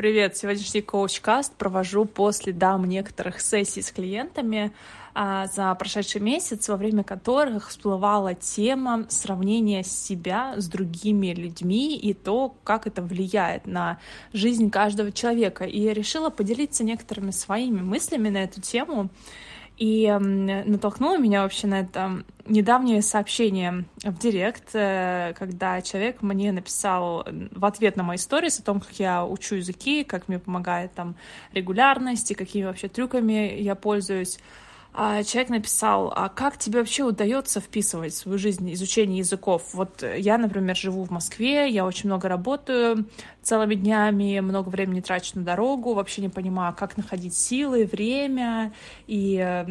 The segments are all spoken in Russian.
Привет! Сегодняшний коуч-каст провожу по следам некоторых сессий с клиентами а, за прошедший месяц, во время которых всплывала тема сравнения себя с другими людьми и то, как это влияет на жизнь каждого человека. И я решила поделиться некоторыми своими мыслями на эту тему. И натолкнуло меня вообще на это недавнее сообщение в Директ, э, когда человек мне написал в ответ на мои истории о том, как я учу языки, как мне помогает там регулярность и какими вообще трюками я пользуюсь. А человек написал, а как тебе вообще удается вписывать в свою жизнь изучение языков? Вот я, например, живу в Москве, я очень много работаю целыми днями, много времени трачу на дорогу, вообще не понимаю, как находить силы, время и э,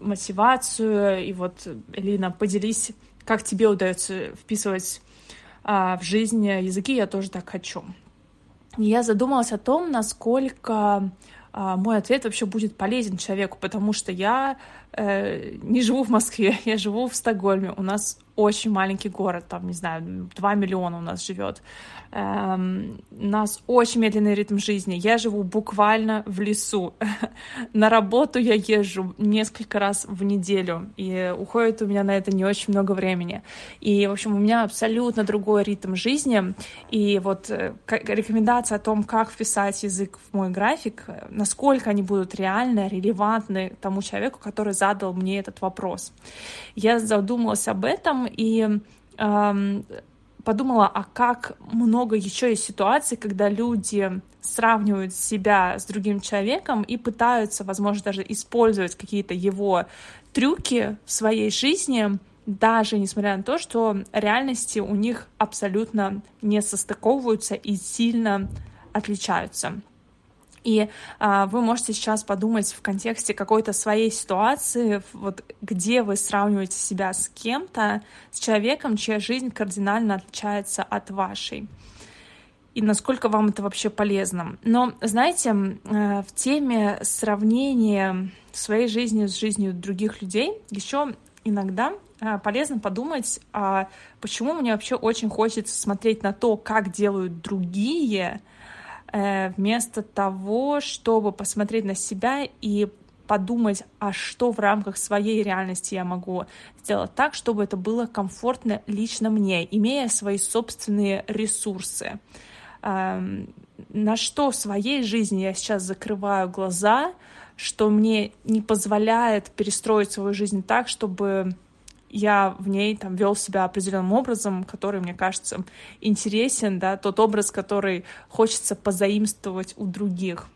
мотивацию. И вот, Элина, поделись, как тебе удается вписывать а, в жизнь языки, я тоже так хочу. И я задумалась о том, насколько мой ответ вообще будет полезен человеку, потому что я э, не живу в Москве, я живу в Стокгольме. У нас очень маленький город, там, не знаю, 2 миллиона у нас живет. Эм, у нас очень медленный ритм жизни. Я живу буквально в лесу. на работу я езжу несколько раз в неделю, и уходит у меня на это не очень много времени. И, в общем, у меня абсолютно другой ритм жизни. И вот э, рекомендация о том, как вписать язык в мой график, насколько они будут реально релевантны тому человеку, который задал мне этот вопрос. Я задумалась об этом и эм, подумала, а как много еще есть ситуаций, когда люди сравнивают себя с другим человеком и пытаются, возможно, даже использовать какие-то его трюки в своей жизни, даже несмотря на то, что реальности у них абсолютно не состыковываются и сильно отличаются. И а, вы можете сейчас подумать в контексте какой-то своей ситуации, вот где вы сравниваете себя с кем-то, с человеком, чья жизнь кардинально отличается от вашей. И насколько вам это вообще полезно. Но, знаете, э, в теме сравнения своей жизни с жизнью других людей еще иногда э, полезно подумать, а почему мне вообще очень хочется смотреть на то, как делают другие, вместо того, чтобы посмотреть на себя и подумать, а что в рамках своей реальности я могу сделать так, чтобы это было комфортно лично мне, имея свои собственные ресурсы. Эм, на что в своей жизни я сейчас закрываю глаза, что мне не позволяет перестроить свою жизнь так, чтобы я в ней там вел себя определенным образом, который мне кажется интересен, да, тот образ, который хочется позаимствовать у других.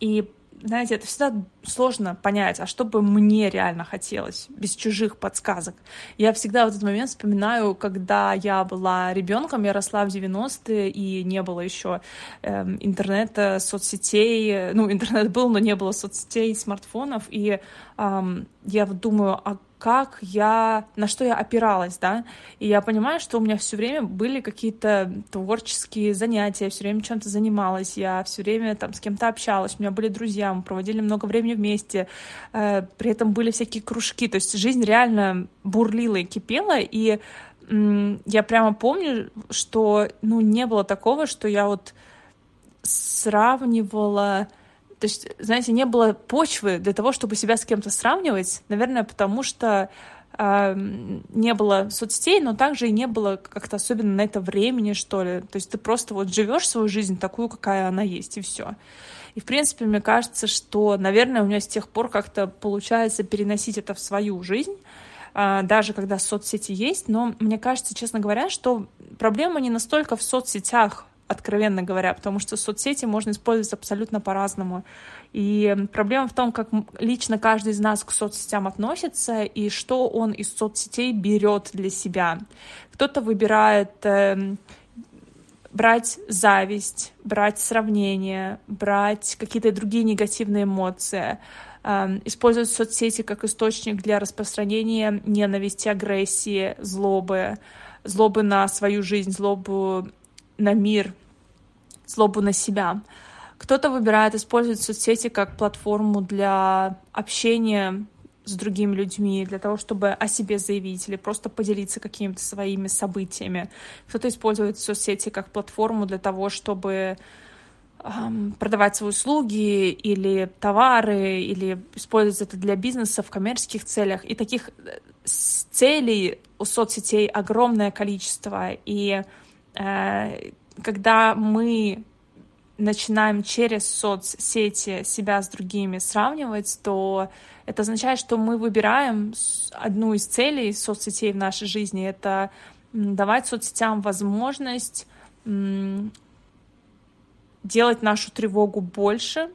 И знаете, это всегда сложно понять, а что бы мне реально хотелось, без чужих подсказок. Я всегда в этот момент вспоминаю, когда я была ребенком, я росла в 90-е, и не было еще э, интернета, соцсетей. Ну, интернет был, но не было соцсетей, смартфонов. И э, я думаю, а как я, на что я опиралась, да, и я понимаю, что у меня все время были какие-то творческие занятия, я все время чем-то занималась, я все время там с кем-то общалась, у меня были друзья, мы проводили много времени вместе, э, при этом были всякие кружки, то есть жизнь реально бурлила и кипела, и э, я прямо помню, что, ну, не было такого, что я вот сравнивала то есть, знаете, не было почвы для того, чтобы себя с кем-то сравнивать, наверное, потому что э, не было соцсетей, но также и не было как-то особенно на это времени, что ли. То есть ты просто вот живешь свою жизнь такую, какая она есть, и все. И, в принципе, мне кажется, что, наверное, у меня с тех пор как-то получается переносить это в свою жизнь, а, даже когда соцсети есть, но мне кажется, честно говоря, что проблема не настолько в соцсетях, откровенно говоря, потому что соцсети можно использовать абсолютно по-разному. И проблема в том, как лично каждый из нас к соцсетям относится и что он из соцсетей берет для себя. Кто-то выбирает э, брать зависть, брать сравнение, брать какие-то другие негативные эмоции, э, использовать соцсети как источник для распространения ненависти, агрессии, злобы, злобы на свою жизнь, злобу на мир, злобу на себя. Кто-то выбирает использовать соцсети как платформу для общения с другими людьми, для того, чтобы о себе заявить или просто поделиться какими-то своими событиями. Кто-то использует соцсети как платформу для того, чтобы продавать свои услуги или товары, или использовать это для бизнеса в коммерческих целях. И таких э, целей у соцсетей огромное количество. И э, когда мы начинаем через соцсети себя с другими сравнивать, то это означает, что мы выбираем одну из целей соцсетей в нашей жизни. Это давать соцсетям возможность делать нашу тревогу больше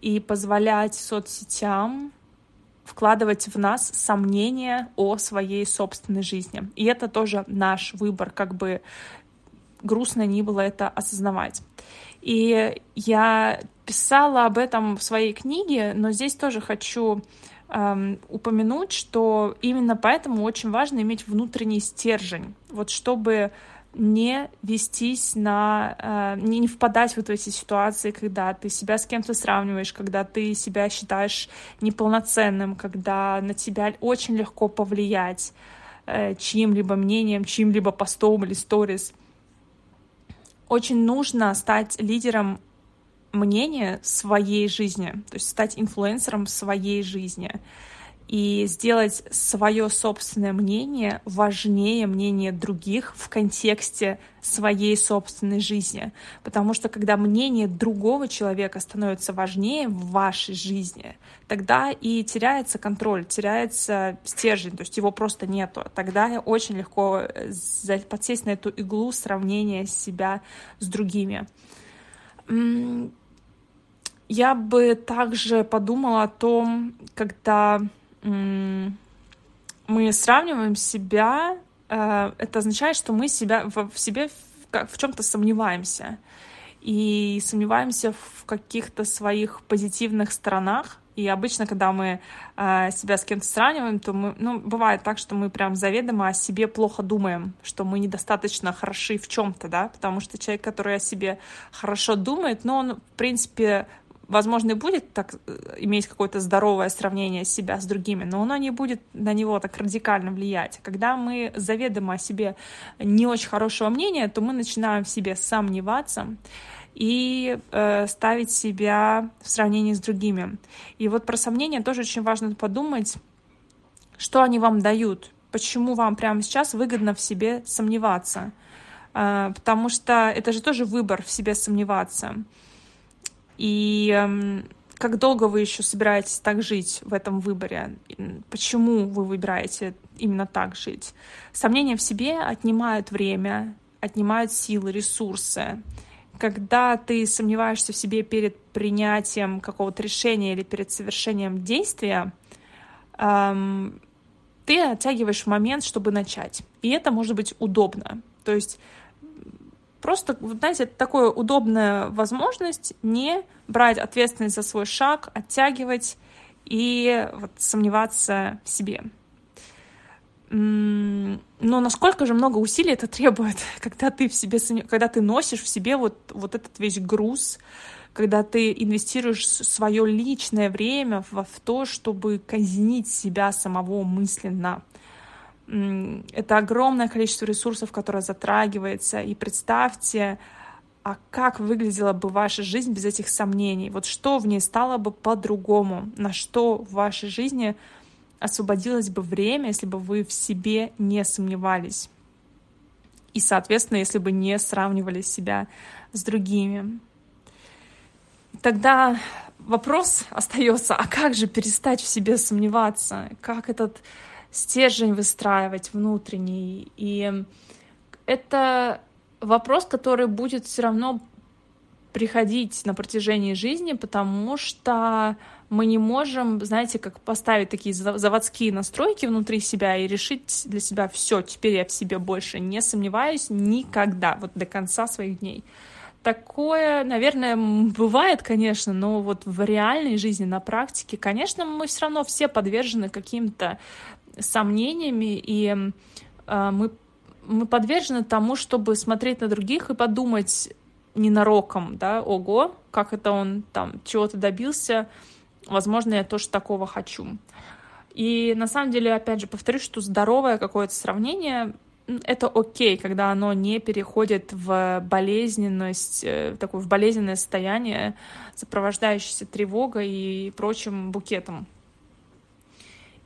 и позволять соцсетям вкладывать в нас сомнения о своей собственной жизни. И это тоже наш выбор, как бы грустно ни было это осознавать. И я писала об этом в своей книге, но здесь тоже хочу эм, упомянуть, что именно поэтому очень важно иметь внутренний стержень, вот чтобы не вестись на, э, не, не впадать вот в эти ситуации, когда ты себя с кем-то сравниваешь, когда ты себя считаешь неполноценным, когда на тебя очень легко повлиять э, чьим-либо мнением, чьим-либо постом или сторис. Очень нужно стать лидером мнения своей жизни, то есть стать инфлюенсером своей жизни и сделать свое собственное мнение важнее мнения других в контексте своей собственной жизни. Потому что когда мнение другого человека становится важнее в вашей жизни, тогда и теряется контроль, теряется стержень, то есть его просто нету. Тогда очень легко э, подсесть на эту иглу сравнения себя с другими. Я бы также подумала о том, когда мы сравниваем себя, э, это означает, что мы себя в себе в, в чем-то сомневаемся и сомневаемся в каких-то своих позитивных сторонах. И обычно, когда мы э, себя с кем-то сравниваем, то мы, ну, бывает так, что мы прям заведомо о себе плохо думаем, что мы недостаточно хороши в чем-то, да, потому что человек, который о себе хорошо думает, ну, он, в принципе, возможно, и будет так э, иметь какое-то здоровое сравнение себя с другими, но оно не будет на него так радикально влиять. Когда мы заведомо о себе не очень хорошего мнения, то мы начинаем в себе сомневаться и э, ставить себя в сравнении с другими. И вот про сомнения тоже очень важно подумать, что они вам дают, почему вам прямо сейчас выгодно в себе сомневаться. Э, потому что это же тоже выбор в себе сомневаться. И эм, как долго вы еще собираетесь так жить в этом выборе? Почему вы выбираете именно так жить? Сомнения в себе отнимают время, отнимают силы, ресурсы. Когда ты сомневаешься в себе перед принятием какого-то решения или перед совершением действия, эм, ты оттягиваешь момент, чтобы начать. И это может быть удобно. То есть Просто, знаете, это такая удобная возможность не брать ответственность за свой шаг, оттягивать и вот сомневаться в себе. Но насколько же много усилий это требует, когда ты в себе, когда ты носишь в себе вот, вот этот весь груз, когда ты инвестируешь свое личное время в, в то, чтобы казнить себя самого мысленно это огромное количество ресурсов, которое затрагивается. И представьте, а как выглядела бы ваша жизнь без этих сомнений? Вот что в ней стало бы по-другому? На что в вашей жизни освободилось бы время, если бы вы в себе не сомневались? И, соответственно, если бы не сравнивали себя с другими. Тогда вопрос остается, а как же перестать в себе сомневаться? Как этот стержень выстраивать внутренний. И это вопрос, который будет все равно приходить на протяжении жизни, потому что мы не можем, знаете, как поставить такие заводские настройки внутри себя и решить для себя все, теперь я в себе больше не сомневаюсь никогда, вот до конца своих дней. Такое, наверное, бывает, конечно, но вот в реальной жизни, на практике, конечно, мы все равно все подвержены каким-то сомнениями, и э, мы, мы подвержены тому, чтобы смотреть на других и подумать ненароком, да, ого, как это он там чего-то добился, возможно, я тоже такого хочу. И на самом деле, опять же, повторюсь, что здоровое какое-то сравнение это окей, когда оно не переходит в болезненность, э, такое в болезненное состояние, сопровождающееся тревогой и прочим букетом.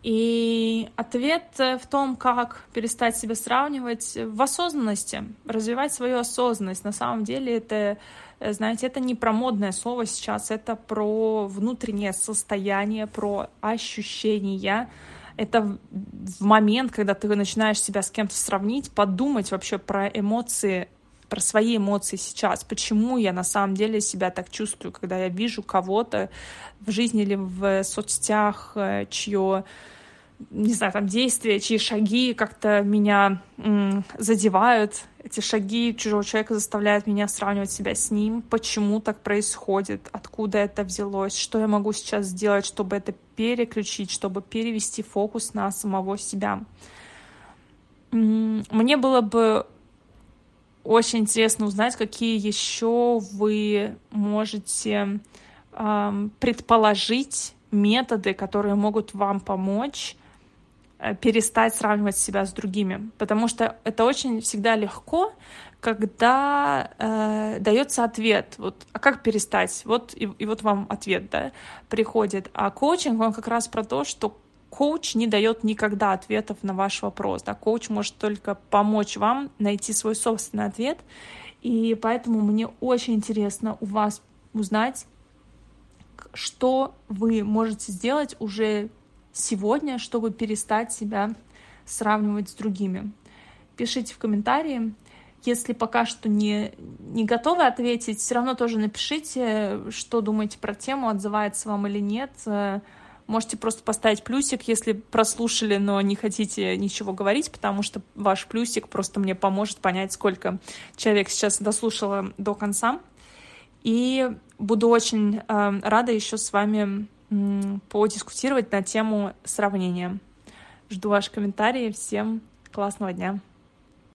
И ответ в том, как перестать себя сравнивать в осознанности, развивать свою осознанность. На самом деле это, знаете, это не про модное слово сейчас, это про внутреннее состояние, про ощущения. Это в момент, когда ты начинаешь себя с кем-то сравнить, подумать вообще про эмоции про свои эмоции сейчас, почему я на самом деле себя так чувствую, когда я вижу кого-то в жизни или в соцсетях, э, чье не знаю, там действия, чьи шаги как-то меня м, задевают. Эти шаги чужого человека заставляют меня сравнивать себя с ним. Почему так происходит? Откуда это взялось? Что я могу сейчас сделать, чтобы это переключить, чтобы перевести фокус на самого себя? Мне было бы очень интересно узнать, какие еще вы можете эм, предположить методы, которые могут вам помочь Э, перестать сравнивать себя с другими, потому что это очень всегда легко, когда э, дается ответ, вот, а как перестать, вот и, и вот вам ответ, да, приходит, а коучинг он как раз про то, что коуч не дает никогда ответов на ваш вопрос, да, коуч может только помочь вам найти свой собственный ответ, и поэтому мне очень интересно у вас узнать, что вы можете сделать уже сегодня, чтобы перестать себя сравнивать с другими. Пишите в комментарии. Если пока что не, не готовы ответить, все равно тоже напишите, что думаете про тему, отзывается вам или нет. Можете просто поставить плюсик, если прослушали, но не хотите ничего говорить, потому что ваш плюсик просто мне поможет понять, сколько человек сейчас дослушало до конца. И буду очень э, рада еще с вами подискутировать на тему сравнения. Жду ваши комментарии. Всем классного дня!